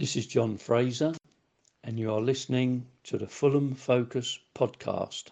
This is John Fraser, and you are listening to the Fulham Focus podcast.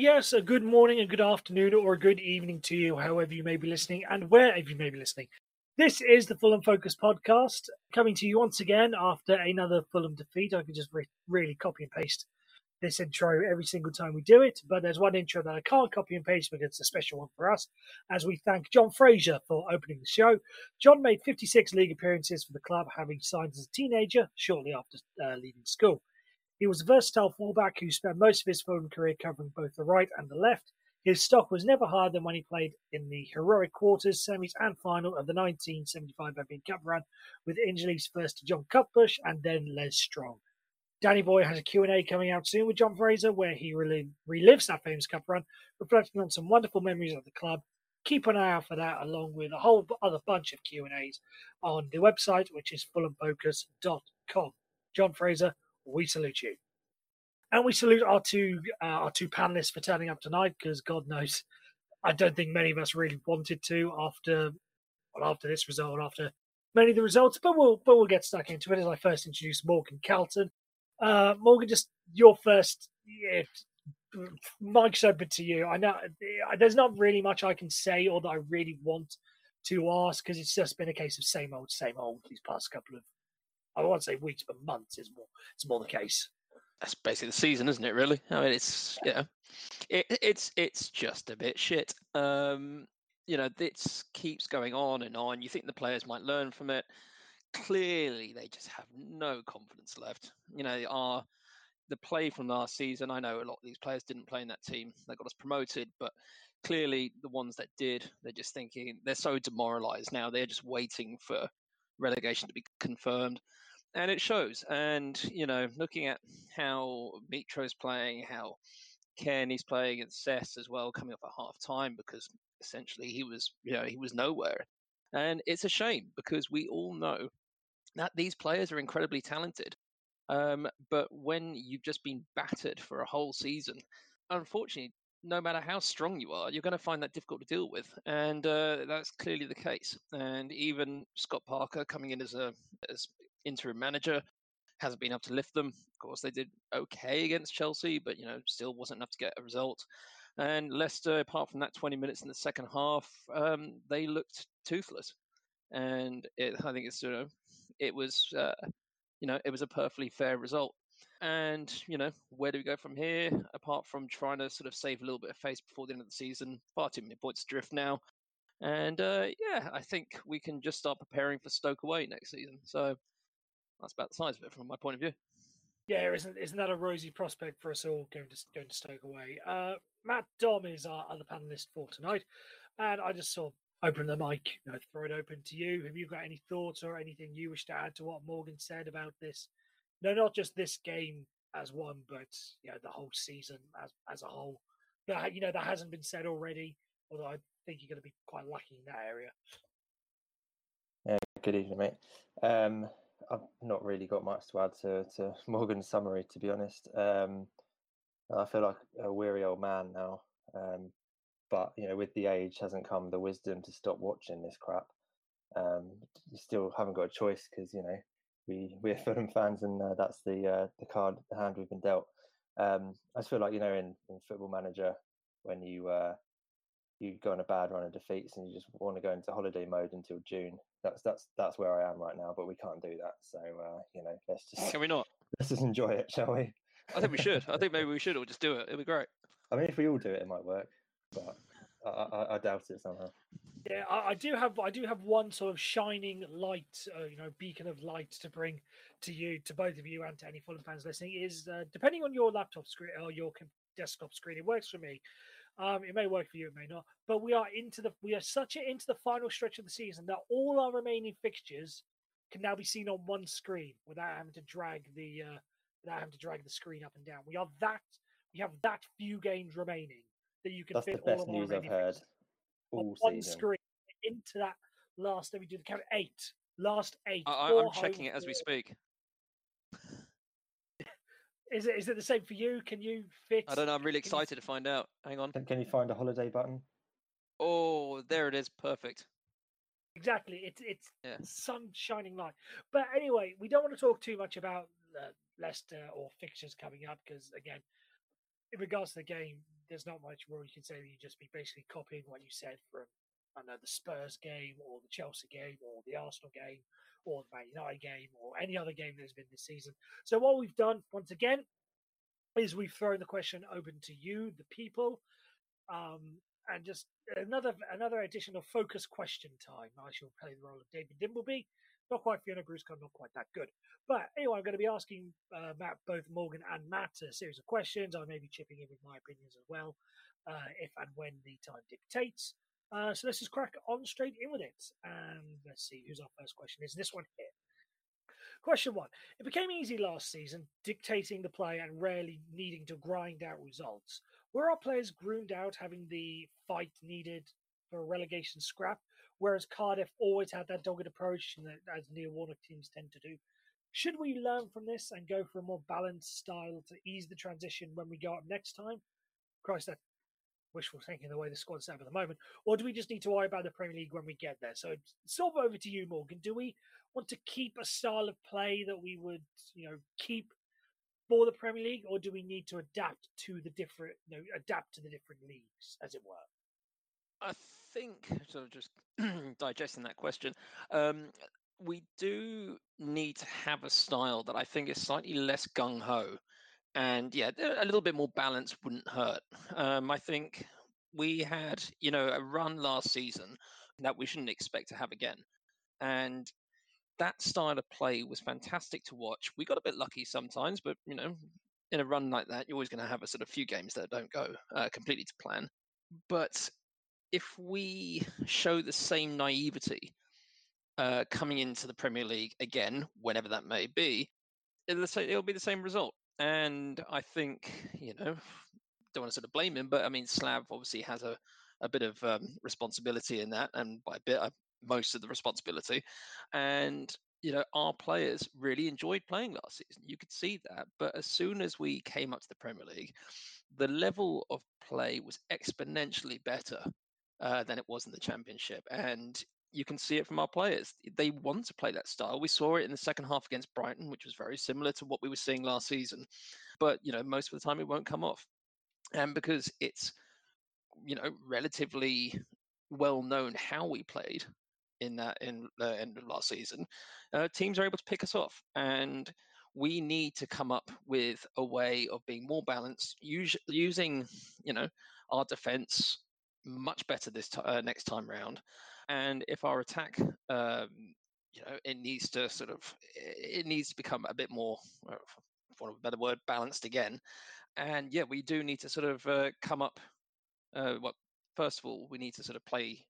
Yes, a good morning, a good afternoon, or a good evening to you, however you may be listening and wherever you may be listening. This is the Fulham Focus podcast, coming to you once again after another Fulham defeat. I could just re- really copy and paste this intro every single time we do it, but there's one intro that I can't copy and paste because it's a special one for us, as we thank John Fraser for opening the show. John made 56 league appearances for the club, having signed as a teenager shortly after uh, leaving school. He was a versatile fullback who spent most of his Fulham career covering both the right and the left. His stock was never higher than when he played in the heroic quarters, semis, and final of the 1975 FA Cup run with injuries first to John Cutbush and then Les Strong. Danny Boy has a Q&A coming out soon with John Fraser where he relive, relives that famous cup run, reflecting on some wonderful memories of the club. Keep an eye out for that along with a whole other bunch of Q&As on the website, which is fulhamfocus.com. John Fraser, we salute you. And we salute our two uh, our two panelists for turning up tonight because God knows, I don't think many of us really wanted to after well, after this result, after many of the results. But we'll but we'll get stuck into it as I first introduce Morgan Calton. Uh, Morgan, just your first. Yeah, Mic's open to you. I know there's not really much I can say or that I really want to ask because it's just been a case of same old, same old these past couple of I won't say weeks, but months is more. It's more the case. That's basically the season, isn't it? Really? I mean, it's yeah, it, it's it's just a bit shit. Um, you know, this keeps going on and on. You think the players might learn from it. Clearly, they just have no confidence left. You know, our the play from last season. I know a lot of these players didn't play in that team. They got us promoted, but clearly the ones that did, they're just thinking they're so demoralised now. They're just waiting for relegation to be confirmed and it shows. And you know, looking at how Mitro's playing, how Kenny's playing, and Cess as well, coming off at half time because essentially he was, you know, he was nowhere. And it's a shame because we all know that these players are incredibly talented. Um, but when you've just been battered for a whole season, unfortunately, no matter how strong you are, you're going to find that difficult to deal with, and uh, that's clearly the case. And even Scott Parker coming in as a as interim manager hasn't been able to lift them. Of course, they did okay against Chelsea, but you know, still wasn't enough to get a result. And Leicester, apart from that 20 minutes in the second half, um, they looked toothless. And it, I think it's you know, it was uh, you know, it was a perfectly fair result. And you know, where do we go from here? Apart from trying to sort of save a little bit of face before the end of the season, far too many points drift now. And uh, yeah, I think we can just start preparing for Stoke away next season. So that's about the size of it from my point of view. Yeah, isn't isn't that a rosy prospect for us all going to going to Stoke away? Uh, Matt Dom is our other panelist for tonight, and I just saw open the mic, you know, throw it open to you. Have you got any thoughts or anything you wish to add to what Morgan said about this? No, not just this game as one, but you know the whole season as as a whole. That you know that hasn't been said already. Although I think you're going to be quite lucky in that area. Yeah, good evening, mate. Um, I've not really got much to add to, to Morgan's summary, to be honest. Um, I feel like a weary old man now. Um, but you know, with the age hasn't come the wisdom to stop watching this crap. Um, you still haven't got a choice because you know we we're Fulham fans, and uh, that's the uh, the card, the hand we've been dealt. Um, I just feel like you know, in, in Football Manager, when you uh, you go on a bad run of defeats and you just want to go into holiday mode until June. That's that's that's where I am right now, but we can't do that. So uh, you know, let's just can we not? Let's just enjoy it, shall we? I think we should. I think maybe we should all just do it. It'd be great. I mean, if we all do it, it might work, but I, I, I doubt it somehow. Yeah, I, I, do have I do have one sort of shining light, uh, you know, beacon of light to bring to you, to both of you, and to any Fulham fans listening. Is uh, depending on your laptop screen or your desktop screen, it works for me. Um, it may work for you, it may not. But we are into the we are such a, into the final stretch of the season that all our remaining fixtures can now be seen on one screen without having to drag the uh, without having to drag the screen up and down. We are that you have that few games remaining that you can That's fit the best all of our news I've heard fixtures all on one season. screen into that last. Let me do the count. Eight. Last eight. I, I- four I'm checking it as we speak. Is it is it the same for you? Can you fit? I don't know. I'm really can you- excited to find out. Hang on. Can, can you find a holiday button? Oh, there it is. Perfect. Exactly. It's it's Yeah. sun shining light. But anyway, we don't want to talk too much about uh, Leicester or fixtures coming up because again, in regards to the game, there's not much more you can say. You just be basically copying what you said from I know the Spurs game or the Chelsea game or the Arsenal game or the Man United game or any other game that's been this season. So what we've done once again is we've thrown the question open to you, the people. Um, and just another another edition of focus question time. I shall play the role of David Dimbleby. Not quite Fiona Bruce, not quite that good. But anyway, I'm going to be asking uh, Matt, both Morgan and Matt, a series of questions. I may be chipping in with my opinions as well, uh, if and when the time dictates. Uh, so let's just crack on straight in with it. And let's see who's our first question. Is this one here? Question one. It became easy last season, dictating the play and rarely needing to grind out results. Were our players groomed out having the fight needed for a relegation scrap, whereas Cardiff always had that dogged approach, as Neil Warnock teams tend to do? Should we learn from this and go for a more balanced style to ease the transition when we go up next time? Christ, that wishful thinking the way the squad's set up at the moment. Or do we just need to worry about the Premier League when we get there? So sort of over to you, Morgan. Do we want to keep a style of play that we would, you know, keep for the Premier League, or do we need to adapt to the different, you know, adapt to the different leagues, as it were? I think, sort of just digesting that question, um, we do need to have a style that I think is slightly less gung ho. And yeah, a little bit more balance wouldn't hurt. Um, I think we had, you know, a run last season that we shouldn't expect to have again. And that style of play was fantastic to watch. We got a bit lucky sometimes, but, you know, in a run like that, you're always going to have a sort of few games that don't go uh, completely to plan. But if we show the same naivety uh, coming into the Premier League again, whenever that may be, it'll, it'll be the same result. And I think, you know, don't want to sort of blame him, but I mean, Slav obviously has a, a bit of um, responsibility in that, and by a bit, uh, most of the responsibility. And, you know, our players really enjoyed playing last season. You could see that. But as soon as we came up to the Premier League, the level of play was exponentially better uh, than it was in the championship. And you can see it from our players. They want to play that style. We saw it in the second half against Brighton, which was very similar to what we were seeing last season. But, you know, most of the time it won't come off. And because it's, you know, relatively well known how we played in that in the end of last season, uh, teams are able to pick us off. And we need to come up with a way of being more balanced, us- using, you know, our defense much better this ti uh, next time round. And if our attack, um, you know, it needs to sort of, it needs to become a bit more, uh, for want of a better word, balanced again. And yeah, we do need to sort of uh, come up. Uh, well, first of all, we need to sort of play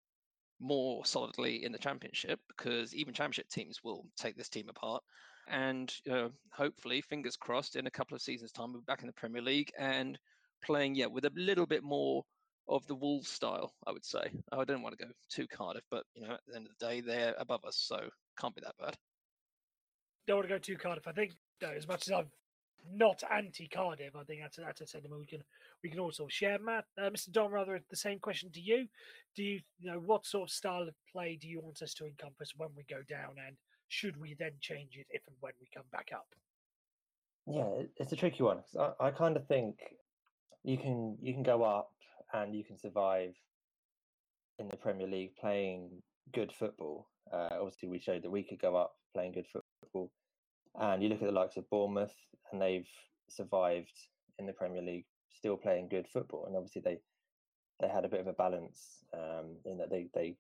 more solidly in the championship because even championship teams will take this team apart. And uh, hopefully, fingers crossed, in a couple of seasons' time, we'll be back in the Premier League and playing, yeah, with a little bit more of the Wolves style, I would say. I don't want to go too Cardiff, but you know, at the end of the day, they're above us, so can't be that bad. Don't want to go too Cardiff. I think no, as much as I'm not anti Cardiff, I think that's a, that's a sentiment we can we can also share. Matt, uh, Mr. Don, rather the same question to you. Do you you know what sort of style of play do you want us to encompass when we go down, and should we then change it if and when we come back up? Yeah, it's a tricky one 'cause I, I kind of think you can you can go up and you can survive in the Premier League playing good football. Uh, obviously, we showed that we could go up playing good football, and you look at the likes of Bournemouth, and they've survived in the Premier League still playing good football, and obviously they they had a bit of a balance um, in that they they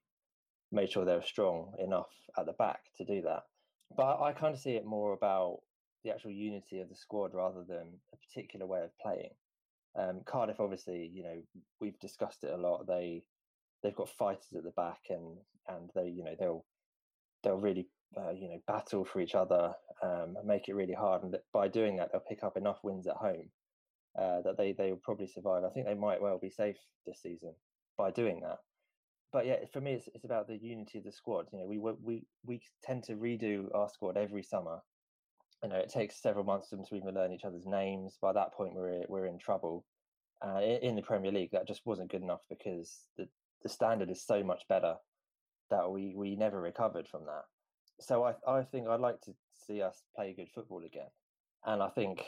made sure they were strong enough at the back to do that. But I kind of see it more about the actual unity of the squad rather than a particular way of playing. Um, Cardiff, obviously, you know, we've discussed it a lot. They they've got fighters at the back, and and they, you know, they'll they'll really, uh, you know, battle for each other um, and make it really hard. And by doing that, they'll pick up enough wins at home uh, that they they will probably survive. I think they might well be safe this season by doing that. But yeah, for me, it's it's about the unity of the squad. You know, we we we tend to redo our squad every summer. You know, it takes several months for them to even learn each other's names. By that point, we're we're in trouble. Uh, in the Premier League, that just wasn't good enough because the the standard is so much better that we we never recovered from that. So I I think I'd like to see us play good football again, and I think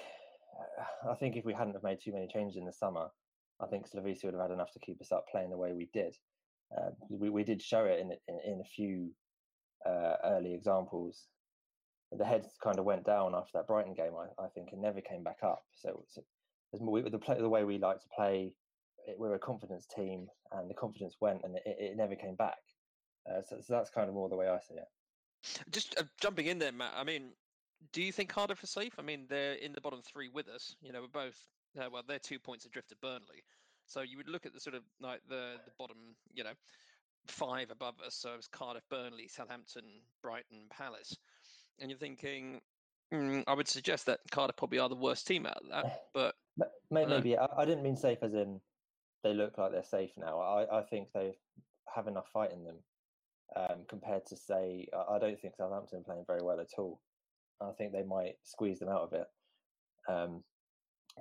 I think if we hadn't have made too many changes in the summer, I think Slavisa would have had enough to keep us up playing the way we did. Uh, we we did show it in in, in a few uh, early examples. The heads kind of went down after that Brighton game, I, I think, and never came back up. So, so the, play, the way we like to play, it, we're a confidence team, and the confidence went, and it, it never came back. Uh, so, so, that's kind of more the way I see it. Just uh, jumping in there, Matt. I mean, do you think Cardiff are safe? I mean, they're in the bottom three with us. You know, we're both uh, well, they're two points adrift of Burnley. So you would look at the sort of like the the bottom, you know, five above us. So it's Cardiff, Burnley, Southampton, Brighton, Palace, and you're thinking. Mm, I would suggest that Cardiff probably are the worst team out of that, but maybe I, I, didn't mean safe as in they look like they're safe now. I, I think they have enough fight in them um, compared to say I, I don't think Southampton are playing very well at all. I think they might squeeze them out of it, um,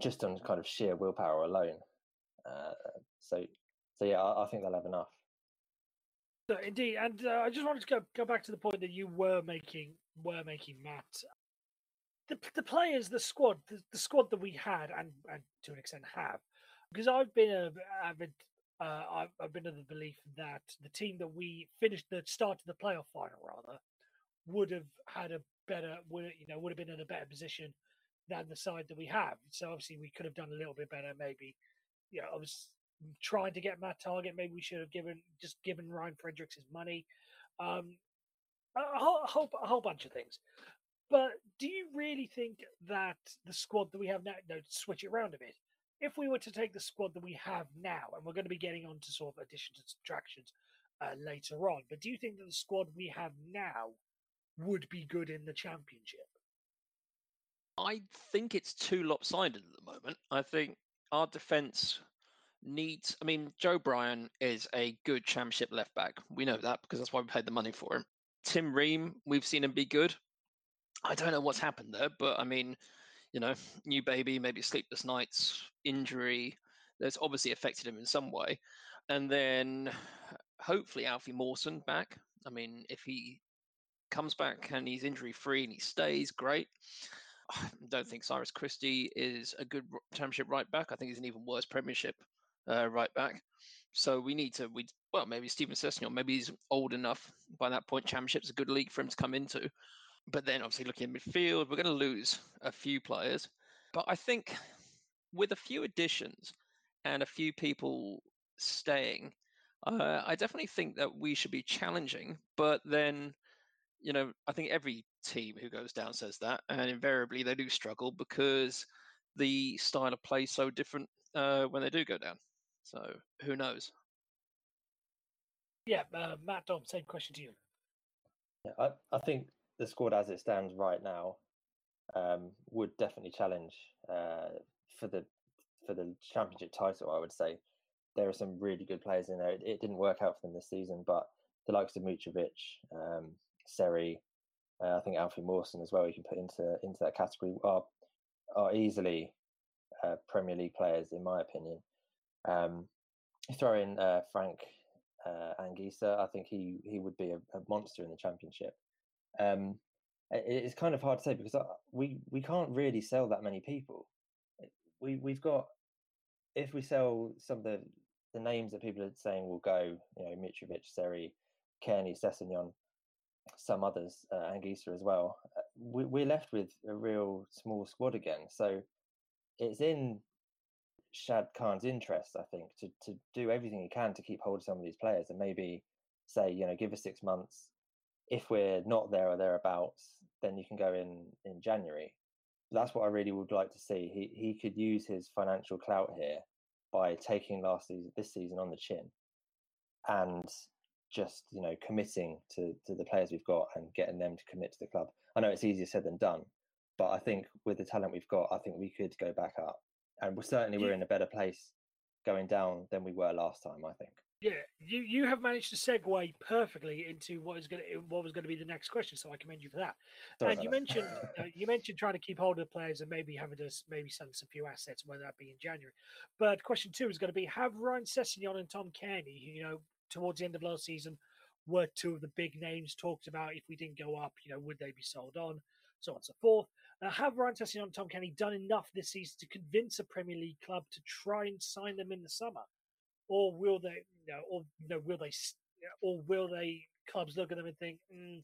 just on kind of sheer willpower alone. Uh, so, so yeah, I, I, think they'll have enough. indeed, and uh, I just wanted to go go back to the point that you were making were making, Matt. The the players, the squad, the, the squad that we had, and and to an extent have, because I've been a avid. Uh, I've, I've been of the belief that the team that we finished the start of the playoff final rather would have had a better would you know would have been in a better position than the side that we have. So obviously we could have done a little bit better. Maybe, you know, I was trying to get Matt Targett. Maybe we should have given just given Ryan Fredericks his money. Um, a whole, a whole, a whole bunch of things. But do you really think that the squad that we have now, no, switch it around a bit, if we were to take the squad that we have now, and we're going to be getting on to sort of additions and subtractions uh, later on, but do you think that the squad we have now would be good in the championship? I think it's too lopsided at the moment. I think our defence needs. I mean, Joe Bryan is a good championship left back. We know that because that's why we paid the money for him. Tim Ream, we've seen him be good. I don't know what's happened there, but I mean, you know, new baby, maybe sleepless nights, injury. That's obviously affected him in some way. And then hopefully Alfie Mawson back. I mean, if he comes back and he's injury free and he stays, great. I don't think Cyrus Christie is a good championship right back. I think he's an even worse Premiership uh, right back. So we need to we well maybe Steven Sessegnon maybe he's old enough by that point. Championship's a good league for him to come into. But then obviously looking at midfield, we're going to lose a few players. But I think with a few additions and a few people staying, uh, I definitely think that we should be challenging. But then you know, I think every team who goes down says that, and invariably they do struggle because the style of play is so different uh, when they do go down. So who knows? Yeah, uh, Matt Dom, same question to you. Yeah, I, I think the squad as it stands right now um, would definitely challenge uh, for the for the championship title. I would say there are some really good players in there. It, it didn't work out for them this season, but the likes of Mitrovic, um, Seri, uh, I think Alfie Mawson as well. You can put into into that category are are easily uh, Premier League players in my opinion. Um, throw in uh, Frank uh, Anguissa, I think he he would be a, a monster in the Championship. Um, it, it's kind of hard to say because uh, we we can't really sell that many people. We we've got if we sell some of the the names that people are saying will go, you know, Mitrovic, Seri, Cairney, Sessegnon, some others, uh, Anguissa as well, uh, we, we're left with a real small squad again. So it's in Shad Khan's interest, I think, to, to do everything he can to keep hold of some of these players and maybe say, you know, give us six months. If we're not there or thereabouts, then you can go in in January. That's what I really would like to see. He he could use his financial clout here by taking last season, this season on the chin, and just you know committing to to the players we've got and getting them to commit to the club. I know it's easier said than done, but I think with the talent we've got, I think we could go back up and we're certainly we're in a better place going down than we were last time. I think. Yeah, you you have managed to segue perfectly into what is going to what was going to be the next question, so I commend you for that. Sorry and you that. mentioned uh, you mentioned trying to keep hold of the players and maybe having to maybe sell us a few assets, whether that be in January. But question two is going to be: Have Ryan Sessegnon and Tom Cairney, who, you know, towards the end of last season, were two of the big names talked about. If we didn't go up, you know, would they be sold on? So on and so forth. Uh, have Ryan Sessegnon and Tom Kenny done enough this season to convince a Premier League club to try and sign them in the summer? or will they, you know, or you know, will they, or will they clubs look at them and think, mm,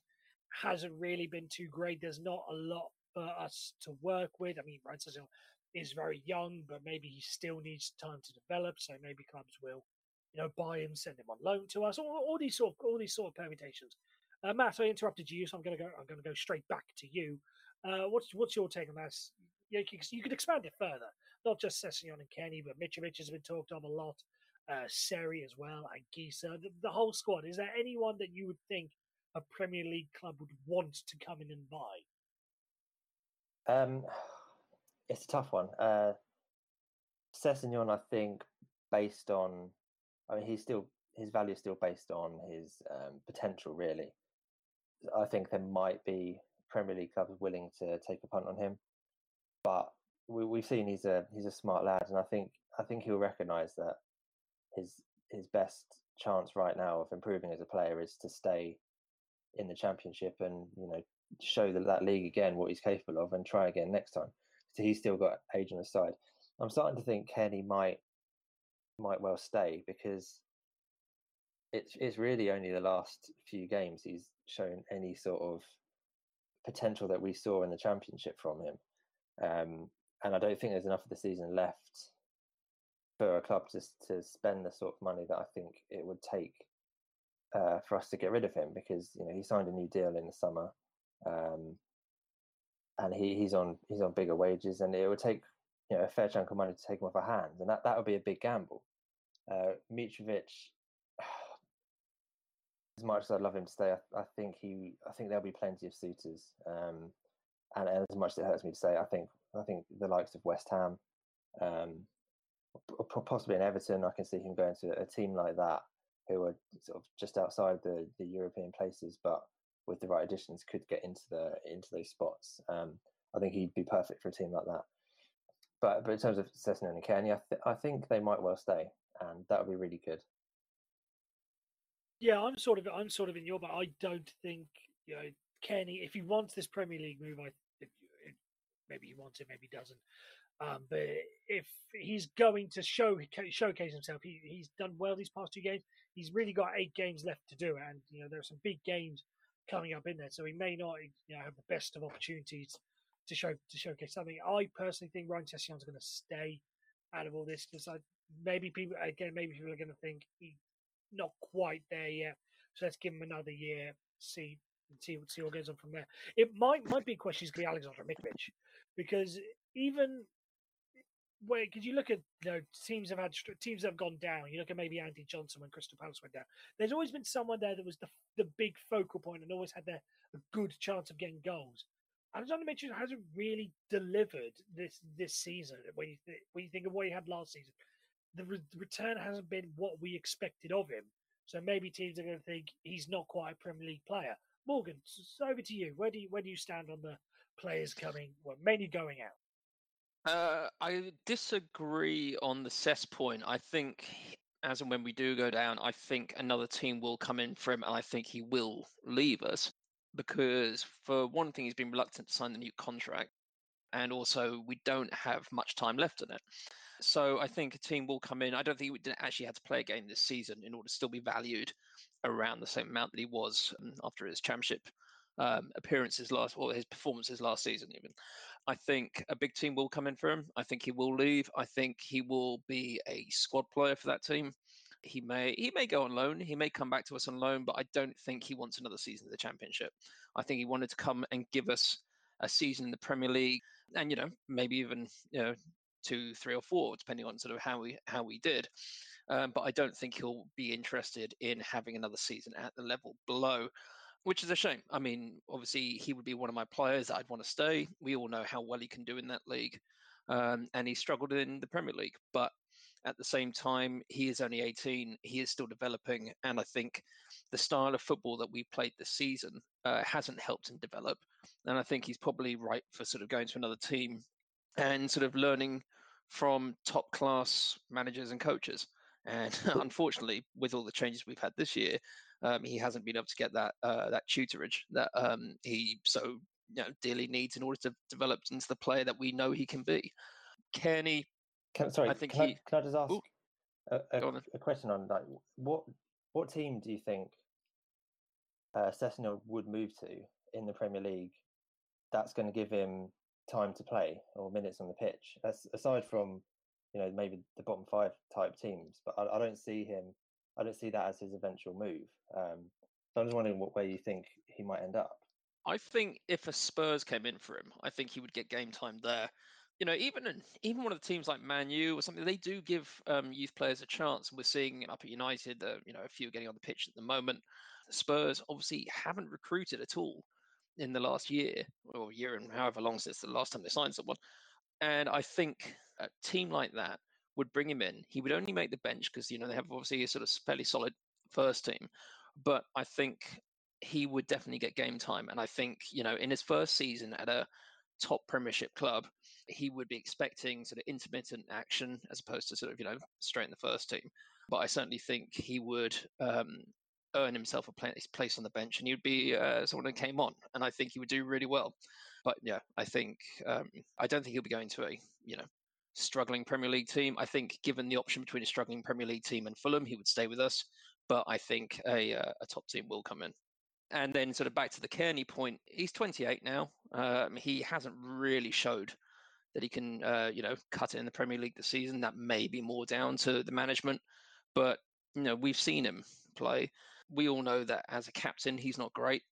hasn't really been too great. There's not a lot for us to work with. I mean, Ryan Sessegnon is very young, but maybe he still needs time to develop. So maybe clubs will, you know, buy him, send him on loan to us, all, all these sort of all these sort of permutations. Uh, Matt, I interrupted you, so I'm going to go. I'm going to go straight back to you. Uh, what's what's your take on this? You, you, could expand it further, not just Sessegnon and Kenny, but Mitrovic has been talked of a lot uh, Seri as well, and Gisa, the, the whole squad. Is there anyone that you would think a Premier League club would want to come in and buy? Um, it's a tough one. Uh, Sessegnon, I think, based on, I mean, he's still his value is still based on his um, potential. Really, I think there might be Premier League clubs willing to take a punt on him, but we, we've seen he's a he's a smart lad, and I think I think he'll recognise that his his best chance right now of improving as a player is to stay in the championship and you know show that, that league again what he's capable of and try again next time. So he's still got age on his side. I'm starting to think Kenny might might well stay because it's it's really only the last few games he's shown any sort of potential that we saw in the championship from him. Um, and I don't think there's enough of the season left for a club to to spend the sort of money that I think it would take uh, for us to get rid of him because you know he signed a new deal in the summer, um, and he, he's on he's on bigger wages, and it would take you know a fair chunk of money to take him off our hands, and that, that would be a big gamble. Uh, Mitrovic, as much as I'd love him to stay, I, I think he I think there'll be plenty of suitors, um, and, and as much as it hurts me to say, I think I think the likes of West Ham. Um, possibly in Everton, I can see him going to a team like that who are sort of just outside the, the European places, but with the right additions could get into the into those spots. Um, I think he'd be perfect for a team like that. But but in terms of Sessegnon and Kenny, I, th- I think they might well stay, and that would be really good. Yeah, I'm sort of I'm sort of in your, but I don't think you know Kenny. If he wants this Premier League move, I if, if, maybe he wants it, maybe he doesn't. Um, but if he's going to show showcase himself, he, he's done well these past two games. He's really got eight games left to do, and you know there are some big games coming up in there, so he may not you know have the best of opportunities to show to showcase something. I personally think Ryan Sessegnon's going to stay out of all this because I maybe people again maybe people are going to think he's not quite there yet, so let's give him another year, see see see what goes on from there. It might might be a question is going to be Alexander Mitrovic because even where because you look at you know teams have had teams have gone down. You look at maybe Andy Johnson when Crystal Palace went down. There's always been someone there that was the the big focal point and always had their a good chance of getting goals. Alexander Mitchell hasn't really delivered this this season. When you th- when you think of what he had last season, the, re- return hasn't been what we expected of him. So maybe teams are going to think he's not quite a Premier League player. Morgan, over to you. Where do you where do you stand on the players coming, well, mainly going out? Uh, I disagree on the cess point. I think as and when we do go down, I think another team will come in for him, and I think he will leave us because, for one thing, he's been reluctant to sign the new contract, and also we don't have much time left in it. So I think a team will come in. I don't think he actually had to play a game this season in order to still be valued around the same amount that he was um, after his championship um, appearances last or his performances last season even. I think a big team will come in for him. I think he will leave. I think he will be a squad player for that team. He may he may go on loan. He may come back to us on loan but i don't think he wants another season of the championship. I think he wanted to come and give us a season in the premier league and you know maybe even you know two three or four depending on sort of how we how we did um, but i don't think he'll be interested in having another season at the level below which is a shame. I mean, obviously, he would be one of my players that I'd want to stay. We all know how well he can do in that league. um, and he struggled in the Premier League. But at the same time, he is only 18. He is still developing, and I think the style of football that we played this season uh, hasn't helped him develop. And I think he's probably right for sort of going to another team and sort of learning from top class managers and coaches. And unfortunately, with all the changes we've had this year, um, he hasn't been able to get that uh, that tutorage that um, he so you know, dearly needs in order to develop into the player that we know he can be. Cairney, Can, sorry, I think can, he- I, can I just ask Ooh, a, a, on a question on like what what team do you think uh, Sessegnon would move to in the Premier League that's going to give him time to play or minutes on the pitch? As, aside from you know maybe the bottom five type teams, but I, I don't see him. I don't see that as his eventual move. Um, so I'm just wondering what where you think he might end up. I think if a Spurs came in for him, I think he would get game time there. You know, even even one of the teams like Man U or something, they do give um, youth players a chance. And we're seeing up at United, uh, you know, a few getting on the pitch at the moment. Spurs obviously haven't recruited at all in the last year or year and however long since the last time they signed someone. And I think a team like that would bring him in. He would only make the bench because you know they have obviously a sort of fairly solid first team, but I think he would definitely get game time. And I think you know in his first season at a top Premiership club, he would be expecting sort of intermittent action as opposed to sort of you know straight in the first team. But I certainly think he would um, earn himself a place, on the bench, and he would be uh, someone who came on, and I think he would do really well. But yeah, I think um, I don't think he'll be going to a you know struggling Premier League team. I think given the option between a struggling Premier League team and Fulham, he would stay with us. But I think a uh, a top team will come in. And then sort of back to the Cairney point, he's 28 now. Um, he hasn't really showed that he can, uh, you know, cut it in the Premier League this season. That may be more down to the management, but you know, we've seen him play. We all know that as a captain, he's not great,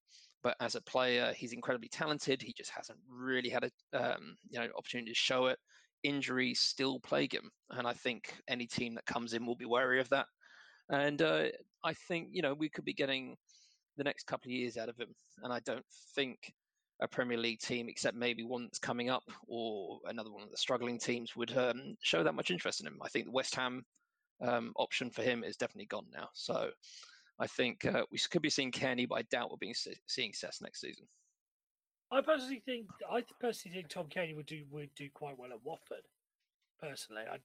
but as a player, he's incredibly talented. He just hasn't really had a, um, you know, opportunity to show it. Injuries still plague him, and I think any team that comes in will be wary of that. And uh, I think you know we could be getting the next couple of years out of him. And I don't think a Premier League team, except maybe one that's coming up or another one of the struggling teams, would um, show that much interest in him. I think the West Ham um, option for him is definitely gone now. So I think uh, we could be seeing Kenny, but I doubt we'll be seeing Cess next season. I personally think I personally think Tom Kenny would do would do quite well at Watford. Personally, I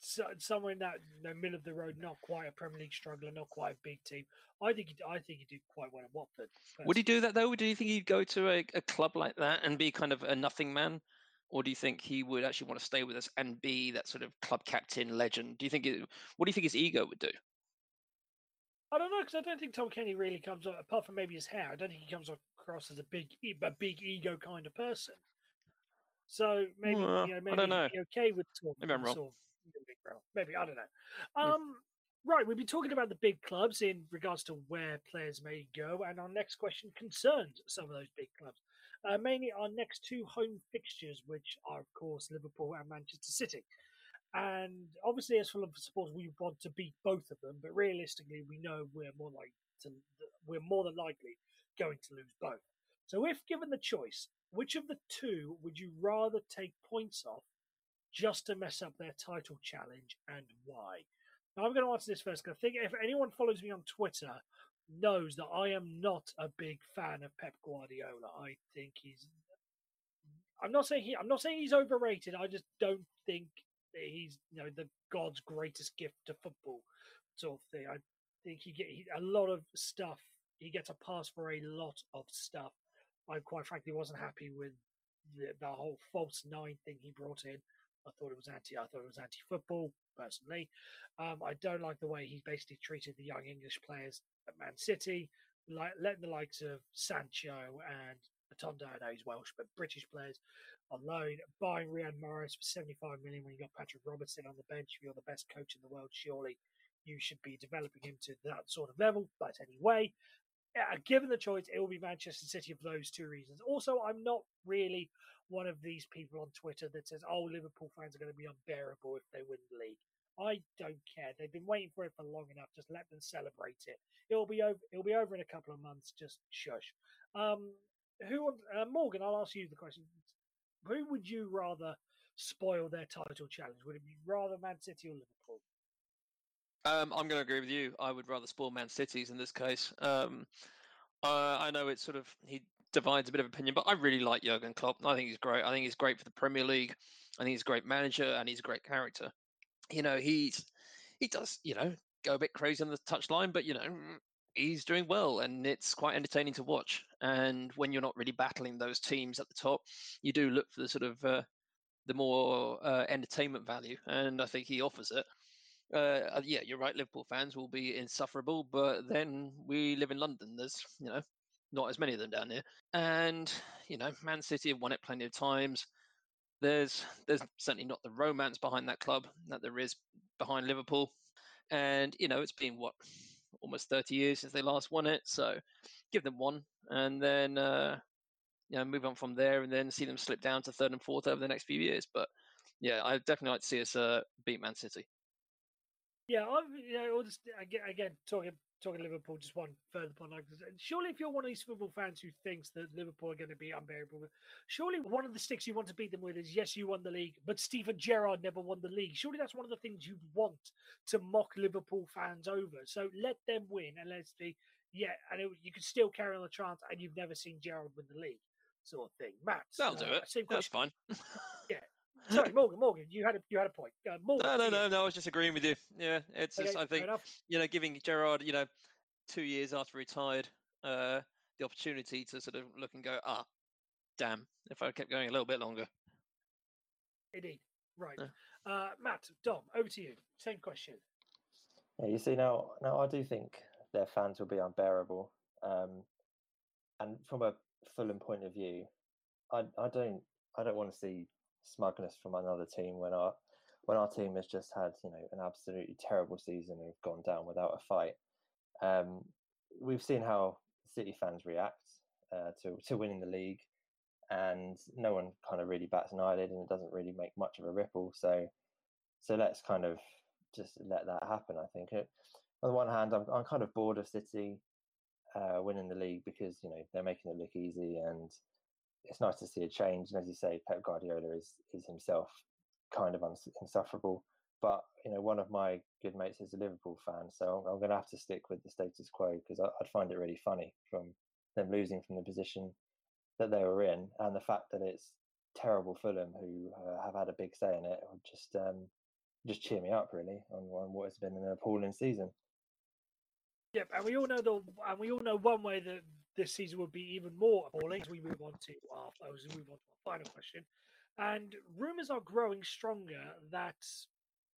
so, somewhere in that you know, middle of the road, not quite a Premier League struggler, not quite a big team. I think he, I think he'd do quite well at Watford. Would he do that though? Do you think he'd go to a, a club like that and be kind of a nothing man? Or do you think he would actually want to stay with us and be that sort of club captain legend? Do you think it, what do you think his ego would do? I don't know because I don't think Tom Kenny really comes up, apart from maybe his hair. I don't think he comes across as a big, a big ego kind of person. So maybe Well, you know, I maybe don't he'd be okay with talking. Maybe I'm wrong. Sort of. Maybe I don't know. Um, right, we've been talking about the big clubs in regards to where players may go, and our next question concerns some of those big clubs. Uh, mainly our next two home fixtures, which are of course Liverpool and Manchester City. And obviously, as Fulham supporters, we want to beat both of them, but realistically, we know we're more like to, we're more than likely going to lose both. So, if given the choice, which of the two would you rather take points off just to mess up their title challenge, and why? Now, I'm going to answer this first because I think if anyone follows me on Twitter knows that I am not a big fan of Pep Guardiola. I think he's. I'm not saying he. I'm not saying he's overrated. I just don't think he's you know the God's greatest gift to football sort of thing. I think he get he, a lot of stuff. He gets a pass for a lot of stuff. I quite frankly wasn't happy with the, the whole false nine thing he brought in. I thought it was anti. I thought it was anti-football personally. Um, I don't like the way he basically treated the young English players at Man City, like letting the likes of Sancho and Atondo, I know he's Welsh, but British players on loan, buying Riyad Mahrez for 75 million when you got Patrick Robertson on the bench. If you're the best coach in the world, surely you should be developing him to that sort of level. But anyway, uh, given the choice, it will be Manchester City for those two reasons. Also, I'm not really one of these people on Twitter that says, "Oh, Liverpool fans are going to be unbearable if they win the league." I don't care. They've been waiting for it for long enough. Just let them celebrate it. It'll be over. It'll be over in a couple of months. Just shush. Um, who? Uh, Morgan, I'll ask you the question. Who would you rather spoil their title challenge? Would it be rather Man City or Liverpool? Um, I'm going to agree with you. I would rather spoil Man City's in this case. Um, uh, I know it's sort of he divides a bit of opinion, but I really like Jurgen Klopp. I think he's great. I think he's great for the Premier League. I think he's a great manager and he's a great character. You know, he's he does you know go a bit crazy on the touchline, but you know he's doing well and it's quite entertaining to watch. And when you're not really battling those teams at the top, you do look for the sort of uh, the more uh, entertainment value, and I think he offers it. Uh, uh, yeah, you're right. Liverpool fans will be insufferable, but then we live in London. There's you know not as many of them down here, and you know Man City have won it plenty of times. There's there's certainly not the romance behind that club that there is behind Liverpool, and you know it's been what almost 30 years since they last won it. So give them one, and then uh, you know move on from there, and then see them slip down to third and fourth over the next few years. But yeah, I definitely like to see us uh, beat Man City. Yeah, I'm, you know, just, again, again, talking talking Liverpool, just one further point. Like, surely, if you're one of these football fans who thinks that Liverpool are going to be unbearable, surely one of the sticks you want to beat them with is yes, you won the league, but Steven Gerrard never won the league. Surely that's one of the things you want to mock Liverpool fans over. So let them win, and let's be yeah, and it, you can still carry on the chant, and you've never seen Gerrard win the league, sort of thing. Matt, that'll uh, do it. That's fine. yeah, Sorry, Morgan. Morgan, you had a you had a point. Uh, Morgan, no, no, no, no. I was just agreeing with you. Yeah, it's okay, just I think you know giving Gerrard you know two years after retired uh, the opportunity to sort of look and go ah damn if I kept going a little bit longer. Indeed, right. Yeah. Uh, Matt, Dom, over to you. Same question. Yeah, you see now now I do think their fans will be unbearable, um, and from a Fulham point of view, I I don't I don't want to see smugness from another team when our when our team has just had you know an absolutely terrible season and gone down without a fight. Um, we've seen how City fans react uh, to to winning the league, and no one kind of really bats an eyelid, and it doesn't really make much of a ripple. So, so let's kind of just let that happen. I think. It, on the one hand, I'm I'm kind of bored of City uh, winning the league because you know they're making it look easy and it's nice to see a change. And as you say, Pep Guardiola is is himself kind of insufferable. But you know, one of my good mates is a Liverpool fan, so I'm, going to have to stick with the status quo because I'd find it really funny from them losing from the position that they were in, and the fact that it's terrible Fulham who uh, have had a big say in it would just um, just cheer me up really on, on what has been an appalling season. Yep, and we all know the and we all know one way that this season would be even more appalling as we move on to our as we move on to our final question. And rumours are growing stronger that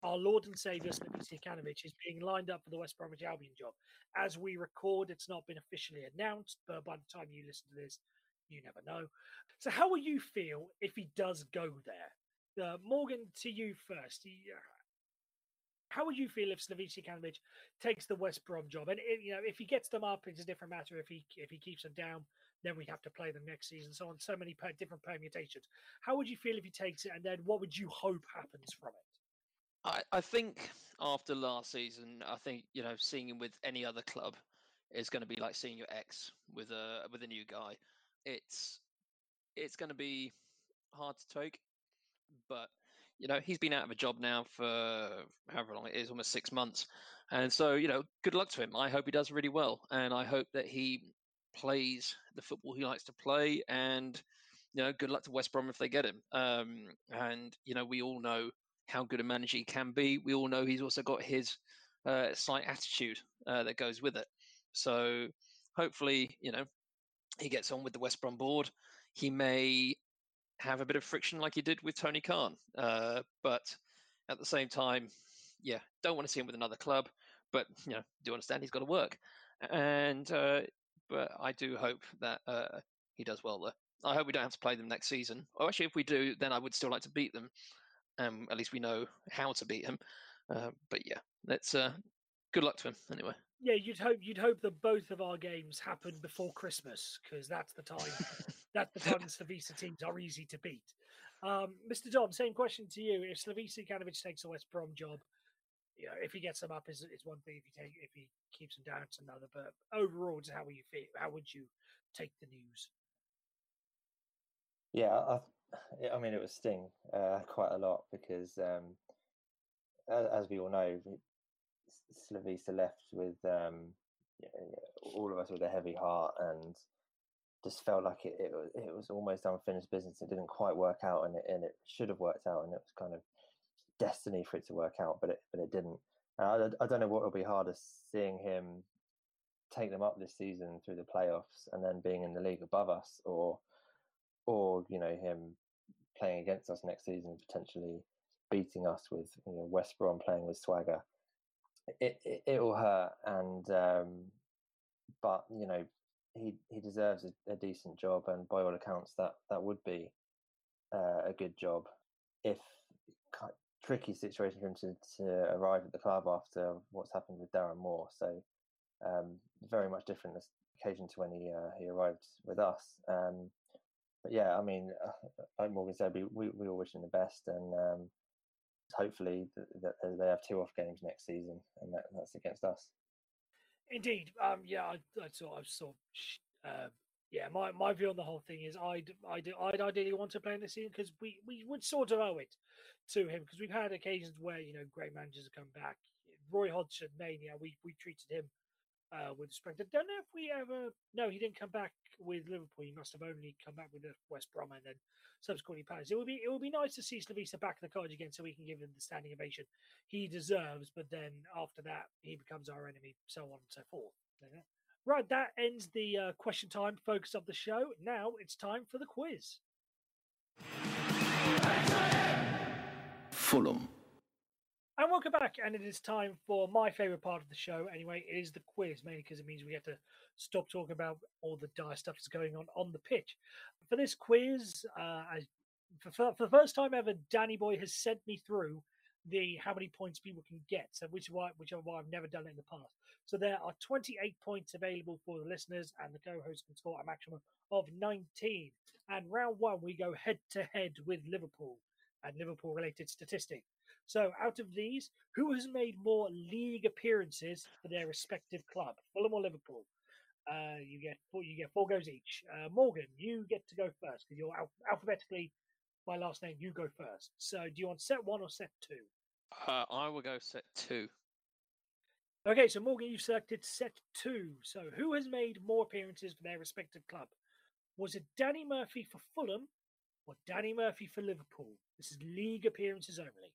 our Lord and Saviour Slavisa Jokanovic is being lined up for the West Bromwich Albion job. As we record, it's not been officially announced, but by the time you listen to this, you never know. So, how will you feel if he does go there? Uh, Morgan, to you first. How would you feel if Slavisa Jokanovic takes the West Brom job? And it, you know, if he gets them up, it's a different matter. If he if he keeps them down, then we have to play them next season. So on, so many per, different permutations. How would you feel if he takes it, and then what would you hope happens from it? I, I think after last season, I think you know seeing him with any other club is going to be like seeing your ex with a with a new guy. It's it's going to be hard to take, but you know, he's been out of a job now for however long it is, almost six months. And so, you know, good luck to him. I hope he does really well. And I hope that he plays the football he likes to play. And, you know, good luck to West Brom if they get him. Um, and, you know, we all know how good a manager he can be. We all know he's also got his uh, slight attitude uh, that goes with it. So hopefully, you know, he gets on with the West Brom board. He may have a bit of friction like he did with Tony Khan. Uh, but at the same time, yeah, don't want to see him with another club. But you know, do understand he's got to work, and uh, but I do hope that uh, he does well there. I hope we don't have to play them next season. Or actually, if we do, then I would still like to beat them. Um, at least we know how to beat him. Uh, but yeah, let's. Uh, good luck to him anyway yeah, you'd hope you'd hope that both of our games happen before Christmas because that's the time that's the the Slavisa teams are easy to beat. Um, Mr. Dom, same question to you. If Slavisa Jokanovic takes a West Brom job, you know, if he gets them up is is one thing. If he take if he keeps them down, it's another. But overall, how would you feel? How would you take the news? Yeah, I, I mean, it was sting uh, quite a lot because, um, as we all know, Slavisa left with um, all of us with a heavy heart and just felt like it, it, was, it was almost unfinished business. It didn't quite work out, and it, and it should have worked out, and it was kind of destiny for it to work out, but it but it didn't. I, I don't know what will be harder, seeing him take them up this season through the playoffs and then being in the league above us, or or you know him playing against us next season, potentially beating us with you know, West Brom playing with swagger. It, it will hurt, and um, but you know he he deserves a, a, decent job, and by all accounts, that that would be uh, a good job. If tricky situation for him to, to arrive at the club after what's happened with Darren Moore, so um, very much different occasion to when he uh, he arrived with us. Um, but yeah, I mean, like Morgan said, we, we, we all wish him the best, and um, hopefully that they have two off games next season, and that, that's against us. Indeed, um, yeah, I, I saw, uh, yeah, my, my view on the whole thing is I'd I'd, I'd ideally want to play in this season because we, we would sort of owe it to him because we've had occasions where you know great managers have come back. Roy Hodgson, mania, we we treated him uh, with respect. I don't know if we ever. No, he didn't come back with Liverpool. He must have only come back with West Brom and then subsequently Palace. It would be it would be nice to see Slavisa back in the cards again, so we can give him the standing ovation he deserves. But then after that, he becomes our enemy, so on and so forth. Right, that ends the uh, question time focus of the show. Now it's time for the quiz. Fulham. And welcome back. And it is time for my favorite part of the show. Anyway, it is the quiz, mainly because it means we get to stop talking about all the dire stuff that's going on on the pitch. For this quiz, uh, I, for, for, the first time ever, Danny Boy has sent me through the how many points people can get. So which is why which is why I've never done it in the past. So there are 28 points available for the listeners, and the co-host can score a maximum of 19. And round one, we go head to head with Liverpool and Liverpool related statistics. So, out of these, who has made more league appearances for their respective club, Fulham or Liverpool? Uh, you get four. You get four goes each. Uh, Morgan, you get to go first because you're al- alphabetically by last name. You go first. So, do you want set one or set two? Uh, I will go set two. Okay, so Morgan, you've selected set two. So, who has made more appearances for their respective club? Was it Danny Murphy for Fulham or Danny Murphy for Liverpool? This is league appearances only.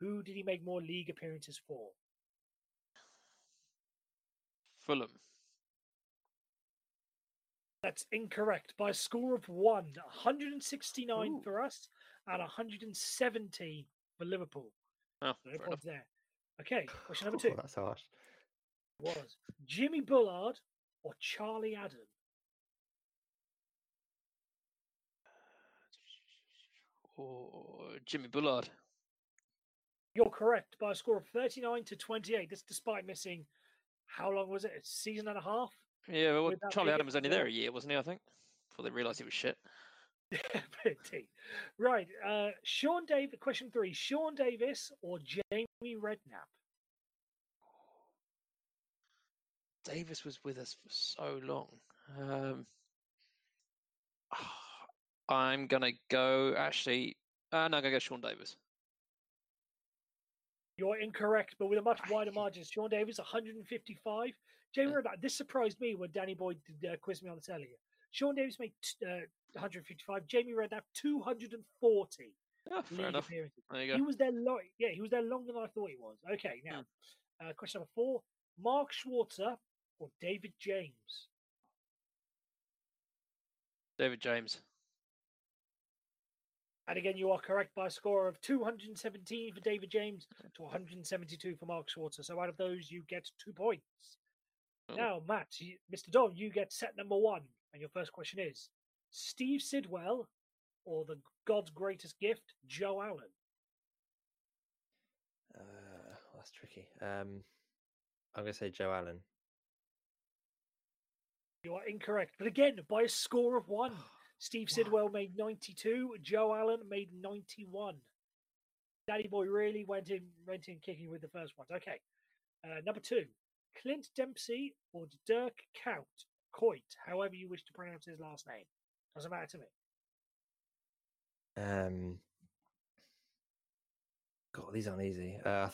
Who did he make more league appearances for? Fulham. That's incorrect by a score of one. 169 Ooh. for us and 170 for Liverpool. Oh, no points there. Okay, question number two. Oh, that's harsh. Was Jimmy Bullard or Charlie Adam? Or Jimmy Bullard. You're correct by a score of 39 to 28. This despite missing, how long was it? A season and a half? Yeah, well, Charlie Adam was only there a year, wasn't he? I think before they realised he was shit. right. Uh, Sean Davis, question three Sean Davis or Jamie Redknapp? Davis was with us for so long. Um, I'm going to go, actually, uh, no, I'm going to go Sean Davis. You're incorrect, but with a much wider margin. Sean Davis, 155. Jamie Redknapp, this surprised me when Danny Boyd did, uh, quiz me on this earlier. Sean Davis made uh, 155. Jamie Redknapp, 240. Oh, fair enough. There you go. He was there long. Yeah, he was there longer than I thought he was. Okay, now, hmm. uh, question number four: Mark Schwarzer or David James? David James. And again, you are correct by a score of 217 for David James to 172 for Mark Schwarzer. So out of those, you get two points. Oh. Now, Matt, Mr. Don, you get set number one. And your first question is Steve Sidwell or the God's greatest gift, Joe Allen? Uh, that's tricky. Um, I'm going to say Joe Allen. You are incorrect. But again, by a score of one. Steve Sidwell made 92. Joe Allen made 91. Daddy Boy really went in, went in kicking with the first ones. Okay. Uh, number two, Clint Dempsey or Dirk Kuyt, Coit, however you wish to pronounce his last name. Doesn't matter to me. Um, God, these aren't easy. Uh,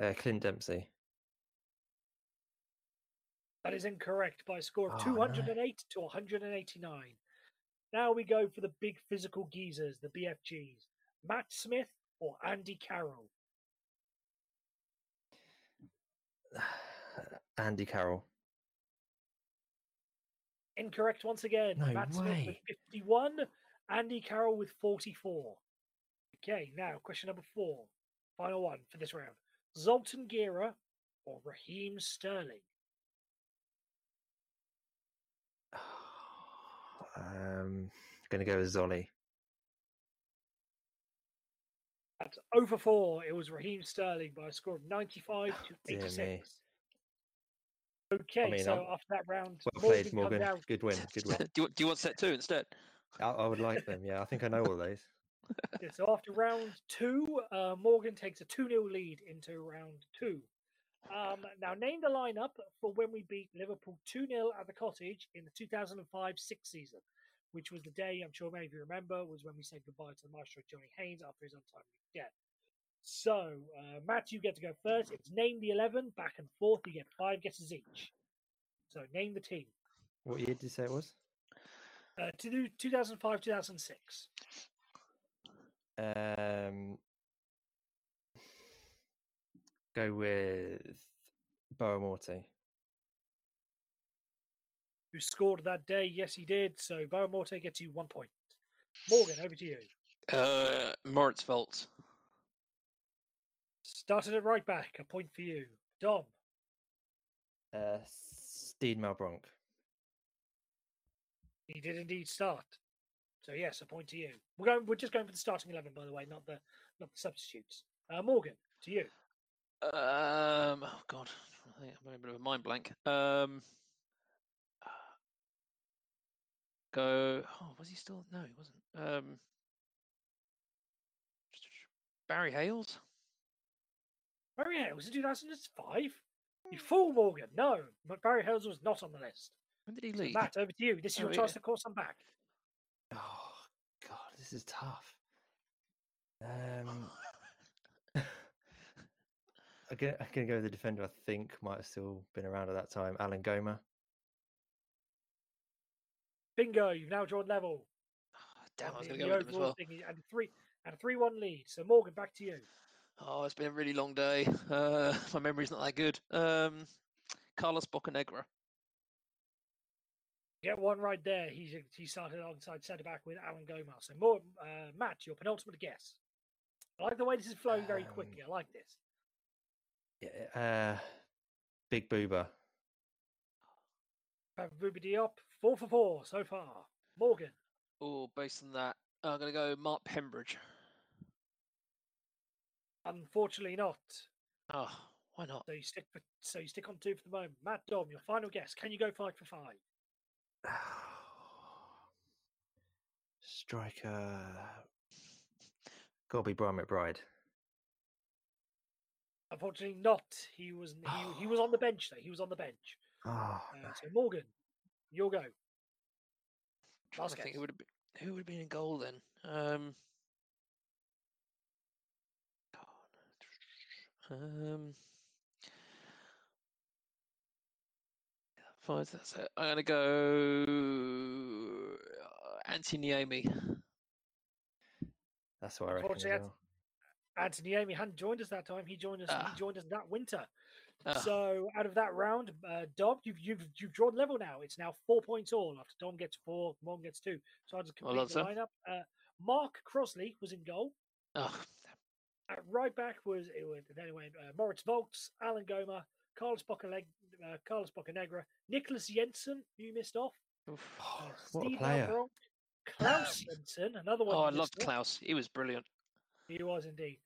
uh, Clint Dempsey. That is incorrect by a score of Oh, no. 208 to 189. Now we go for the big physical geezers, the BFGs. Matt Smith or Andy Carroll? Andy Carroll. Incorrect once again. No Matt Smith with way. 51, Andy Carroll with 44. Okay, now question number four. Final one for this round. Zoltan Gera or Raheem Sterling? Um, gonna go with Zolly. That's over four. It was Raheem Sterling by a score of 95 to 86. Okay, mean, so I'm- after that round, Well played, Morgan. Good win. Good win. do, you, do you want set two instead? I, I would like them. Yeah, I think I know all those. Yeah, so after round two, uh, Morgan takes a 2 0 lead into round two. Um, now, name the lineup for when we beat Liverpool 2 0 at the cottage in the 2005 6 season, which was the day, I'm sure many of you remember, was when we said goodbye to the maestro Johnny Haynes after his untimely death. So, uh, Matt, you get to go first. It's name the 11, back and forth. You get five guesses each. So, name the team. What year did you say it was? Uh, to do 2005 2006. Um, go with Boa Morte. Who scored that day? Yes, he did. So, Boa Morte gets you one point. Morgan, over to you. Uh, Moritz Volz. Started at right back. A point for you. Dom. Uh, Steed Malbranque. He did indeed start. So yes, a point to you. We're going. We're just going for the starting eleven, by the way, not the not the substitutes. Uh, Morgan, to you. Um, oh God, I think I'm having a bit of a mind blank. Um, go. Oh, was he still? No, he wasn't. Um, Barry Hayles. Barry Hayles was in two thousand and five. You fool, Morgan. No, but Barry Hayles was not on the list. When did he So leave? Matt, over to you. This is Oh, your yeah. chance to call some back. Oh God, this is tough. Um, I'm gonna, I'm go with the defender. I think might have still been around at that time. Alain Goma. Bingo! You've now drawn level. Damn, I was going to go with him as well. thing, And three and a three-one lead. So Morgan, back to you. Oh, it's been a really long day. Uh, my memory's not that good. Um, Carlos Bocanegra. Get one right there. He he started alongside centre back with Alan Gomez. So more, uh, Matt, your penultimate guess. I like the way this is flowing very Um, quickly. I like this. Yeah, uh, Big Bouba. Ruby Diop, four for four so far. Morgan, Oh, based on that, I'm going to go Mark Pembridge. unfortunately not. Oh, why not? So you stick for, so you stick on two for the moment. Matt Dom, your final guess. Can you go five for five? Striker. Gotta be Brian McBride. Unfortunately not. He was he, he was on the bench though. He was on the bench. Oh, Uh, no. so Morgan, you'll go. Trying Last to think guess. who would have been who would have been in goal then. Um, um, five. That's it. I'm gonna go uh, Antti Niemi. that's what I reckon. Unfortunately, well. Antti Niemi hadn't joined us that time. He joined us. Ah. He joined us that winter. Ah. So out of that round, uh, Dom, you've you've you've drawn level now. It's now four points all. After Dom gets four, Mon gets two. So I'll just Well complete done, the lineup. Uh, Mark Crossley was in goal. Oh, At right back was it went, then it went uh, Moritz Volz, Alain Goma, Carlos Bocaleg, uh, Carlos Bocanegra, Nicholas Jensen, you missed off. oof. Uh, what a player. Malbranque, Claus Jensen, another one. oh, I loved. Claus. He was brilliant. He was indeed.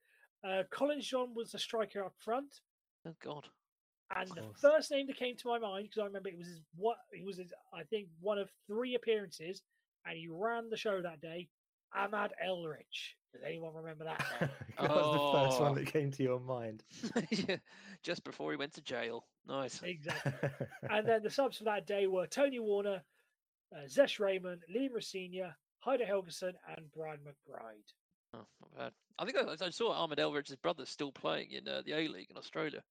Uh, Collins John was the striker up front. Oh God. And the first name that came to my mind because I remember it was his what he was his, I think one of three appearances, and he ran the show that day. Ahmad Elrich. Does anyone remember that? name? that was the first one that came to your mind. yeah, just before he went to jail. Nice. exactly. And then the subs for that day were Tony Warner, uh, Zesh Rehman, Liam Rosenior, Heidar Helguson, and Brian McBride. Oh, not bad. I think I, I saw Ahmad Elrich's brother still playing in uh, the A League in Australia.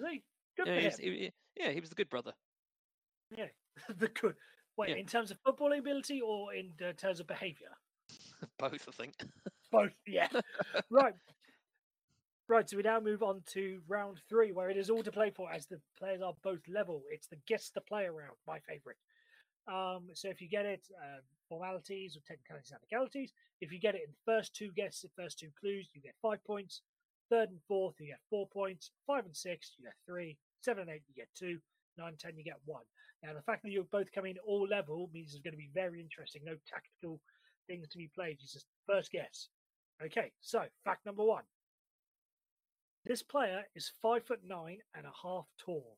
Think good Yeah, for he's, him. he, he- yeah, he was the good brother. Yeah, the good. Wait, Yeah. in terms of footballing ability or in uh, terms of behaviour? Both, I think. Both. Yeah. right. Right. So we now move on to round three, where it is all to play for, as the players are both level. It's the guess the player round, my favourite. Um, so if you get it, uh, formalities or technicalities. If you get it in the first two guesses, the first two clues, you get five points. Third and fourth, you get four points. Five and six, you get three. Seven and eight, you get two. Nine and ten, you get one. Now, the fact that you're both coming in all level means it's going to be very interesting. No tactical things to be played. It's just first guess. Okay, so fact number one. This player is five foot nine and a half tall.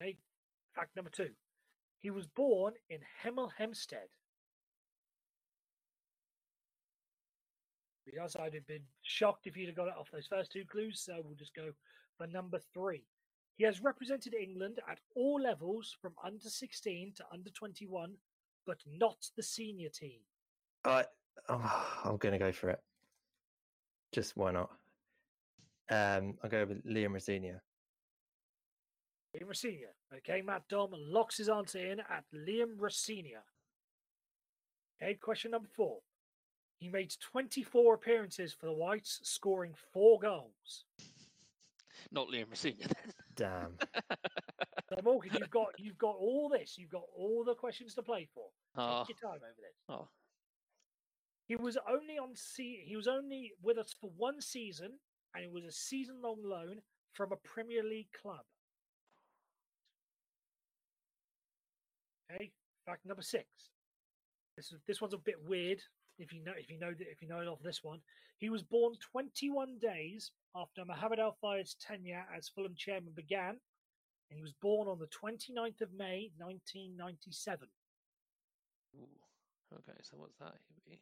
Okay, fact number two. He was born in Hemel Hempstead. Because I'd have been shocked if you'd have got it off those first two clues, so we'll just go for number three. He has represented England at all levels from under 16 to under 21, but not the senior team. I, oh, I'm going to go for it. Just why not? Um, I'll go with Liam Rosenior. Liam Rosenior. Okay, Matt Dom locks his answer in at Liam Rosenior. Okay, question number four. He made 24 appearances for the Whites, scoring four goals. Not Liam Rosenior then. Damn. So Morgan, you've got you've got all this. You've got all the questions to play for. Take Oh, your ah. time over this. oh, He was only on se- he was only with us for one season, and it was a season-long loan from a Premier League club. Okay, fact number six. This is this one's a bit weird. If you know if you know if you know of this one, he was born 21 days after Mohammed Al Fayed's tenure as Fulham chairman began, and he was born on the 29th of May 1997. ooh. Okay, so what's that? He'd be.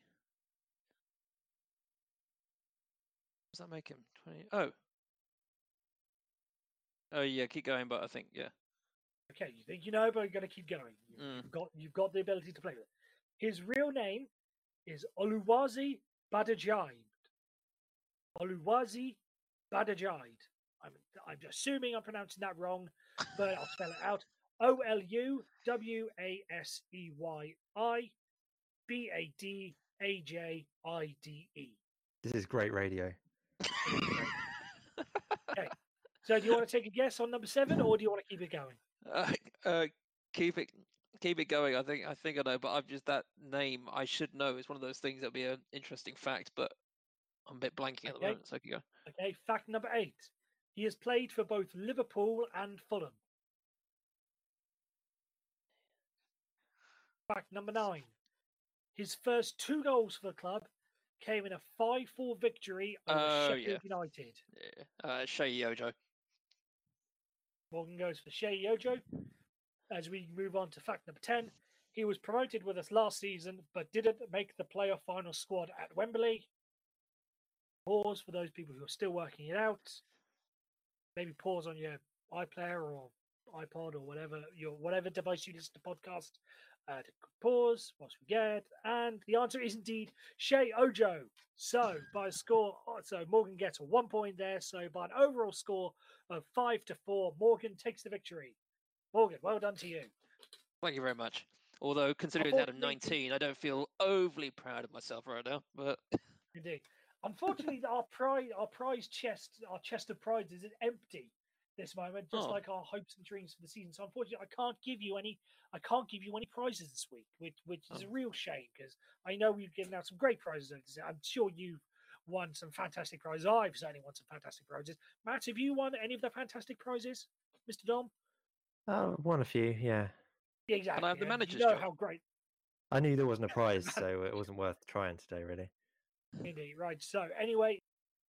Does that make him 20? Oh. Oh, yeah, keep going, but I think, yeah. Okay, you think you know, but you're going to keep going. You- Mm. You've got you've got the ability to play with it. His real name is Oluwazi Badajaid. Oluwazi Badajaid. I'm I'm assuming I'm pronouncing that wrong, but I'll spell it out. O L U W A S E Y I B A D A J I D E. This is great radio. Okay. So do you want to take a guess on number seven, or do you want to keep it going? Uh, uh, keep it keep it going. I think I think I know, but I've just that name I should know It's one of those things that'll be an interesting fact, but I'm a bit blanking at the moment, so going. Okay, fact number eight. He has played for both Liverpool and Fulham. Fact number nine. His first two goals for the club came in a 5 4 victory over Oh, Sheffield yeah. United. Yeah. Uh, Sheyi Ojo. Morgan goes for Sheyi Ojo. As we move on to fact number 10, he was promoted with us last season but didn't make the playoff final squad at Wembley. Pause for those people who are still working it out. Maybe pause on your iPlayer or iPod or whatever your whatever device you listen to podcast. Uh, to pause whilst we get, and the answer is indeed Sheyi Ojo. So by a score, oh, so Morgan gets a one point there. So by an overall score of five to four, Morgan takes the victory. Morgan, well done to you. Thank you very much. Although considering of Unfortunately- 19, I don't feel overly proud of myself right now. But Indeed. Unfortunately, our prize, our prize chest, our chest of prizes is empty this moment, just Oh. like our hopes and dreams for the season. So unfortunately, I can't give you any. I can't give you any prizes this week, which which is a Oh. real shame because I know we've given out some great prizes. I'm sure you've won some fantastic prizes. I've certainly won some fantastic prizes. Matt, have you won any of the fantastic prizes, Mister Dom? Uh, oh, one a few, yeah. Yeah, exactly. have the and manager's You know job? how great I knew there wasn't a prize, so it wasn't worth trying today, really. Indeed, right. So, anyway,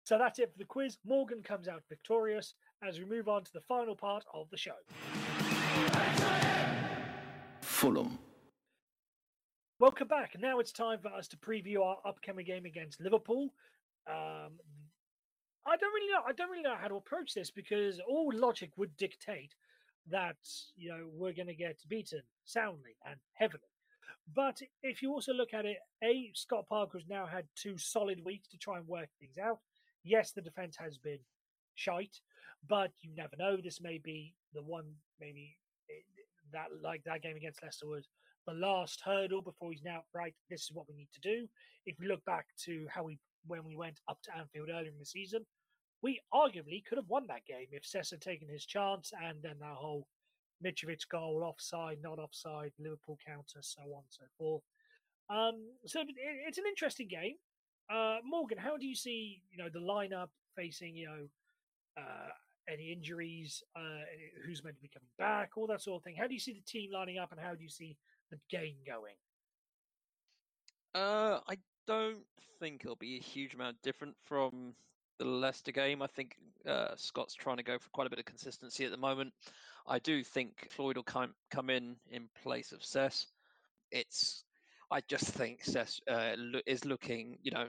so that's it for the quiz. Morgan comes out victorious as we move on to the final part of the show. Fulham. Welcome back. Now it's time for us to preview our upcoming game against Liverpool. Um, I don't really know. I don't really know how to approach this because all logic would dictate that you know we're going to get beaten soundly and heavily. But if you also look at it, A, Scott Parker has now had two solid weeks to try and work things out. Yes, the defense has been shite, but you never know. This may be the one, maybe eh, that, like that game against Leicester was the last hurdle before he's now, right, this is what we need to do. If we look back to how we, when we went up to Anfield earlier in the season, we arguably could have won that game if Cesc had taken his chance and then that whole Mitrovic goal, offside, not offside, Liverpool counter, so on and so forth. Um, so it's an interesting game. Uh, Morgan, how do you see you know the lineup facing you know uh, any injuries, uh, who's meant to be coming back, all that sort of thing? How do you see the team lining up, and how do you see the game going? Uh, I don't think it'll be a huge amount different from the Leicester game. I think uh, Scott's trying to go for quite a bit of consistency at the moment. I do think Floyd will come come in in place of Cesc. It's I just think Cesc uh, is looking, you know,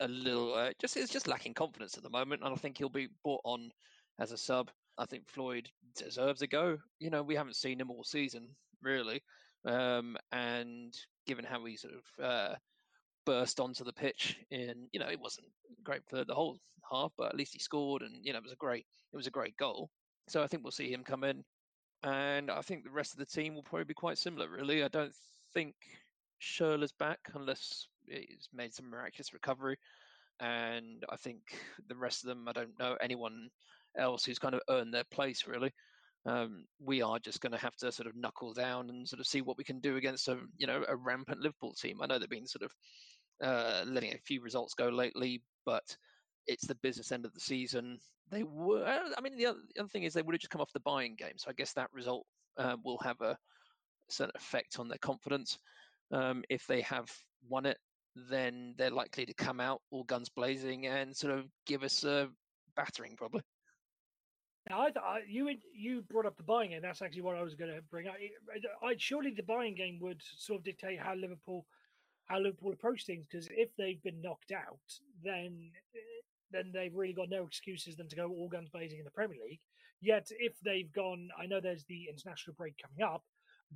a little uh, just is just lacking confidence at the moment, and I think he'll be brought on as a sub. I think Floyd deserves a go. You know, we haven't seen him all season really, um, and given how he sort of uh, burst onto the pitch in you know it wasn't great for the whole half but at least he scored and you know it was a great it was a great goal so i think we'll see him come in and i think the rest of the team will probably be quite similar really i don't think Schürrle's back unless he's made some miraculous recovery and i think the rest of them i don't know anyone else who's kind of earned their place really um, we are just going to have to sort of knuckle down and sort of see what we can do against a you know a rampant Liverpool team. I know they've been sort of uh, letting a few results go lately, but it's the business end of the season. They were, I mean, the other, the other thing is they would have just come off the Bayern game, so I guess that result uh, will have a certain effect on their confidence. Um, if they have won it, then they're likely to come out all guns blazing and sort of give us a battering, probably. Now, I, I uh, you you brought up the Bayern game. That's actually what I was going to bring up. I, surely the Bayern game would sort of dictate how Liverpool how Liverpool approach things because if they've been knocked out, then eh, then they've really got no excuses than to go all guns blazing in the Premier League. Yet if they've gone, I know there's the international break coming up,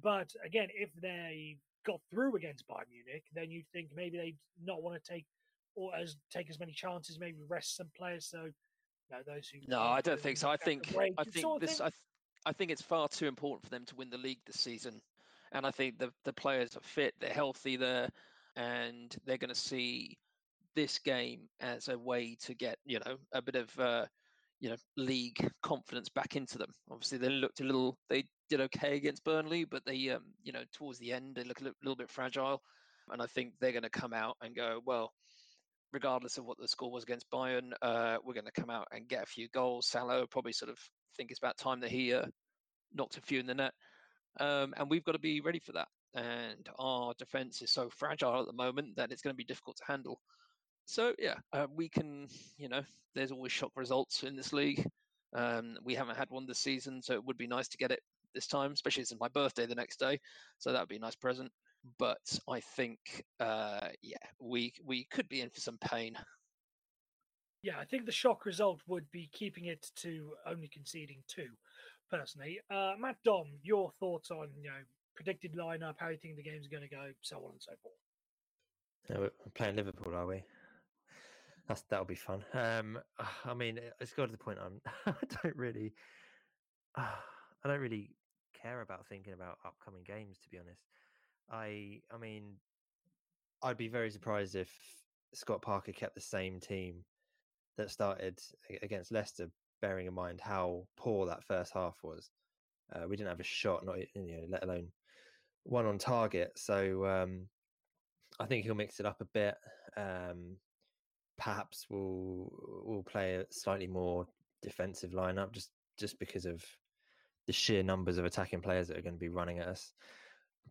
but again, if they got through against Bayern Munich, then you'd think maybe they'd not want to take or as take as many chances, maybe rest some players. So, you know, those who no, I don't think so. I think I think this. I, th- I think it's far too important for them to win the league this season, and I think the the players are fit, they're healthy, they're and they're going to see this game as a way to get you know a bit of uh, you know league confidence back into them. Obviously, they looked a little they did okay against Burnley, but they um, you know towards the end they look a little bit fragile, and I think they're going to come out and go well. Regardless of what the score was against Bayern, uh, we're going to come out and get a few goals. Salah probably sort of think it's about time that he uh, knocked a few in the net, um, and we've got to be ready for that and our defense is so fragile at the moment that it's going to be difficult to handle. So yeah, uh, we can, you know, there's always shock results in this league. Um, we haven't had one this season, so it would be nice to get it this time, especially since my birthday the next day. So that would be a nice present. But I think, uh, yeah, we we could be in for some pain. Yeah, I think the shock result would be keeping it to only conceding two. Personally, uh, Matt Dom, your thoughts on you know predicted lineup, how you think the game's going to go, so on and so forth. Yeah, we're playing Liverpool, are we? That's that'll be fun. Um, I mean, it's got to the point I'm. I don't really. Uh, I don't really care about thinking about upcoming games. To be honest, I. I mean, I'd be very surprised if Scott Parker kept the same team that started against Leicester, bearing in mind how poor that first half was. Uh, we didn't have a shot, not you know, let alone one on target. So um, I think he'll mix it up a bit. Um, perhaps we'll we'll play a slightly more defensive lineup just just because of the sheer numbers of attacking players that are going to be running at us.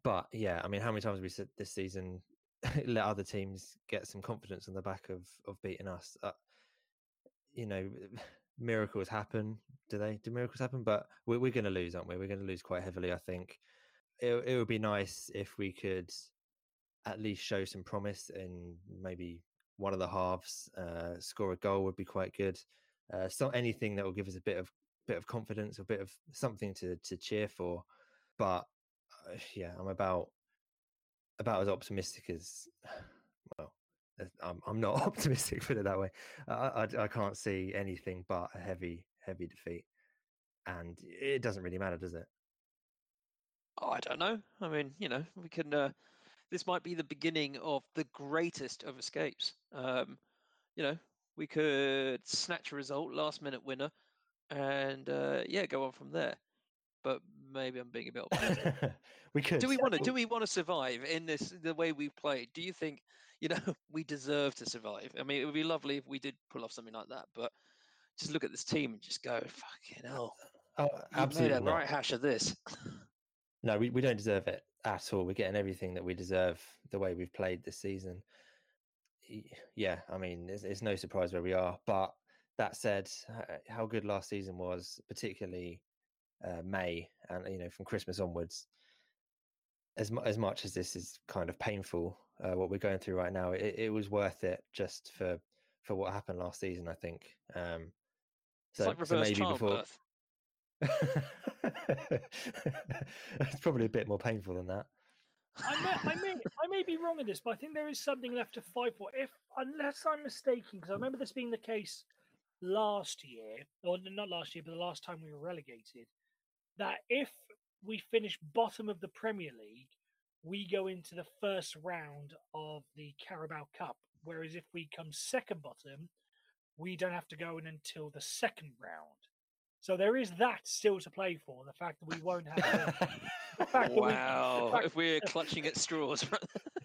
But yeah, I mean, how many times we said this season let other teams get some confidence on the back of of beating us? Uh, you know, miracles happen. Do they? Do miracles happen? But we're, we're going to lose, aren't we? We're going to lose quite heavily. I think it, it would be nice if we could at least show some promise in maybe one of the halves. Uh, score a goal would be quite good. Uh, so anything that will give us a bit of bit of confidence, a bit of something to to cheer for. But yeah, I'm about about as optimistic as well. I'm I'm not optimistic, put it that way. I, I I can't see anything but a heavy heavy defeat, and it doesn't really matter, does it? Oh, I don't know. I mean, you know, we can. Uh, this might be the beginning of the greatest of escapes. Um, you know, we could snatch a result, last minute winner, and uh, yeah, go on from there. But maybe I'm being a bit optimistic. we could. do we want to? Do we want to survive in this the way we've played? Do you think you know we deserve to survive? I mean, it would be lovely if we did pull off something like that, but just look at this team and just go, "Fucking hell!" Oh, oh absolutely made a right hash of this. No, we, we don't deserve it at all. We're getting everything that we deserve the way we've played this season. Yeah, I mean, it's, it's no surprise where we are. But that said, how good last season was, particularly uh, May and you know from Christmas onwards. As mu- as much as this is kind of painful, uh, what we're going through right now, it, it was worth it just for for what happened last season. I think. Um, so, like so maybe before it's probably a bit more painful than that. I may, I may, I may be wrong in this, but I think there is something left to fight for. If, unless I'm mistaken, because I remember this being the case last year, or not last year, but the last time we were relegated, that if we finish bottom of the Premier League, we go into the first round of the Carabao Cup. Whereas if we come second bottom, we don't have to go in until the second round. So there is that still to play for. The fact that we won't have to, the fact that we- the Wow! fact- if we're clutching at straws,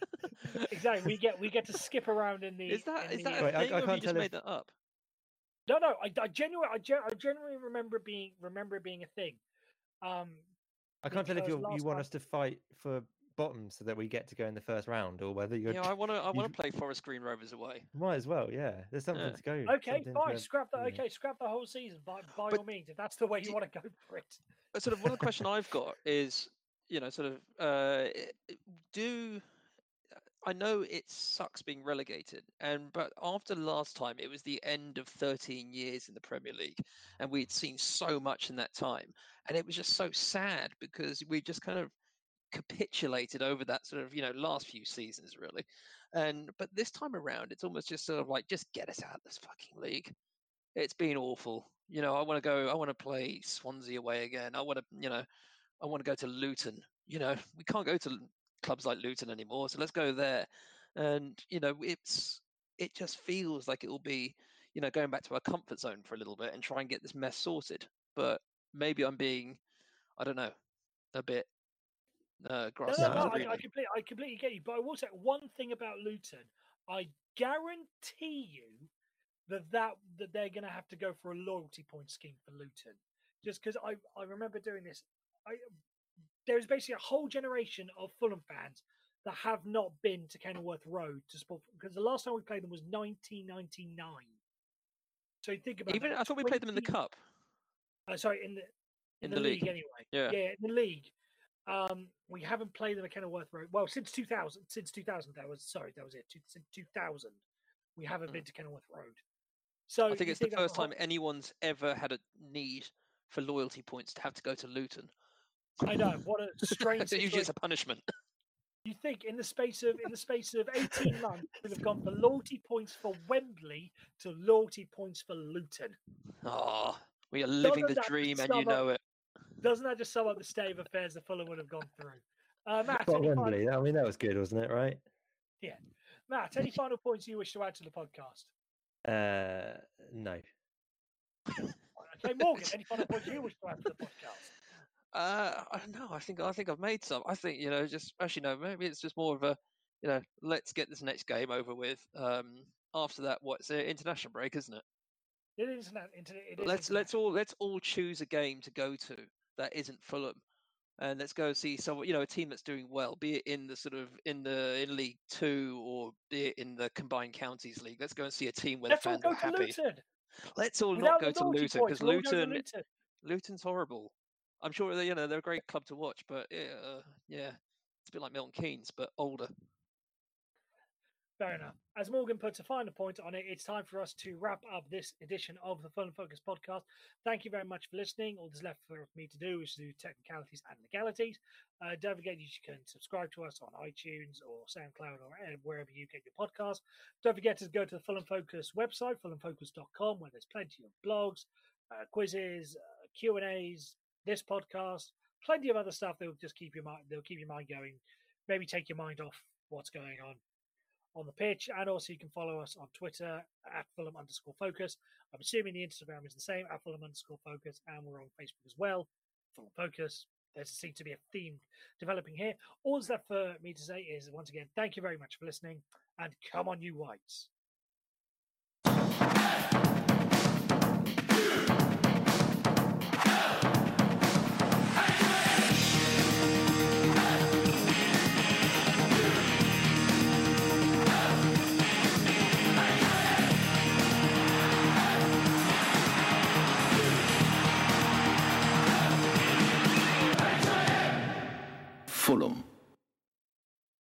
exactly. We get we get to skip around in the. is that in is the, that a Wait, I- thing, I or can't you just made if- that up? No, no. I, I genuinely, I, gen, I genuinely remember being remember being a thing. Um, I can't tell if you last you want time- us to fight for bottom so that we get to go in the first round, or whether you're Yeah, I want to. I want to play Forest Green Rovers away. might as well. Yeah, there's something Yeah. to go. okay, fine. to- Scrap that. yeah. Okay, scrap the whole season. By by But all means, if that's the way you want to go for it. But sort of one question I've got is, you know, sort of, uh, i- i- do I know it sucks being relegated, and but after last time, it was the end of 13 years in the Premier League, and we'd seen so much in that time, and it was just so sad because we just kind of capitulated over that sort of you know last few seasons really and but this time around it's almost just sort of like just get us out of this fucking league. It's been awful. You know i want to go i want to play swansea away again. I want to you know i want to go to luton. You know we can't go to clubs like luton anymore so let's go there and you know it's it just feels like it will be you know going back to our comfort zone for a little bit and try and get this mess sorted but maybe i'm being i don't know a bit uh No, no, no, I. I completely, I completely get you. But I will say one thing about Luton. I guarantee you that that, that they're going to have to go for a loyalty point scheme for Luton. Just because I, I remember doing this. I, there's basically a whole generation of Fulham fans that have not been to Kenilworth Road to support because the last time we played them was 1999. So you think about even that, i thought we played them in the cup Uh, sorry, in the in, in, the, league, anyway. Yeah. yeah, in the league. Um, we haven't played them at Kenilworth Road. Well, since 2000, since 2000, that was sorry, that was it. Since 2000, we haven't Mm. been to Kenilworth Road. So I think it's the that's a first time whole- anyone's ever had a need for loyalty points to have to go to Luton. I know what a strange. so usually it's a punishment. You think in the space of in the space of 18 months, we've gone from loyalty points for Wembley to loyalty points for Luton. Oh, we are living the dream, and you sum up- know it. Doesn't that just sum up the state of affairs that Fulham would have gone through? Uh, Matt, any final, Wembley, I mean, that was good, wasn't it? Right? Yeah, Matt, any final points you wish to add to the podcast? Uh, no. Okay, Morgan, any final points you wish to add to the podcast? Uh, I don't know. I think I think I've made some. I think you know, just actually no. Maybe it's just more of a, you know, let's get this next game over with. Um, after that, what's it? International break, isn't it? It is internet. it is let's let's all let's all choose a game to go to that isn't Fulham, and let's go see some you know a team that's doing well, be it in the sort of in the in League Two or be it in the combined counties league. Let's go and see a team where Let's the all fans are happy. Luton. Let's all Without not go to Luton because we'll all go to Luton Luton. Luton's horrible. I'm sure they- you know they're a great club to watch, but uh, yeah, it's a bit like Milton Keynes, but older. Fair enough. As Morgan puts a final point on it, it's time for us to wrap up this edition of the Fulham Focus podcast. Thank you very much for listening. All that's left for me to do is do technicalities and legalities. Uh, don't forget you can subscribe to us on iTunes or SoundCloud or wherever you get your podcast. Don't forget to go to the Fulham Focus website, fulhamfocus.com, where there's plenty of blogs, uh, quizzes, uh, Q and A's, this podcast, plenty of other stuff that will just keep your mind. They'll keep your mind going. Maybe take your mind off what's going on on the pitch. And also, you can follow us on Twitter at Fulham underscore focus. I'm assuming the Instagram is the same at Fulham underscore focus, and we're on Facebook as well. Fulham focus. There seems to be a theme developing here. All that's left for me to say is once again, thank you very much for listening, and come on, you whites. Fulham.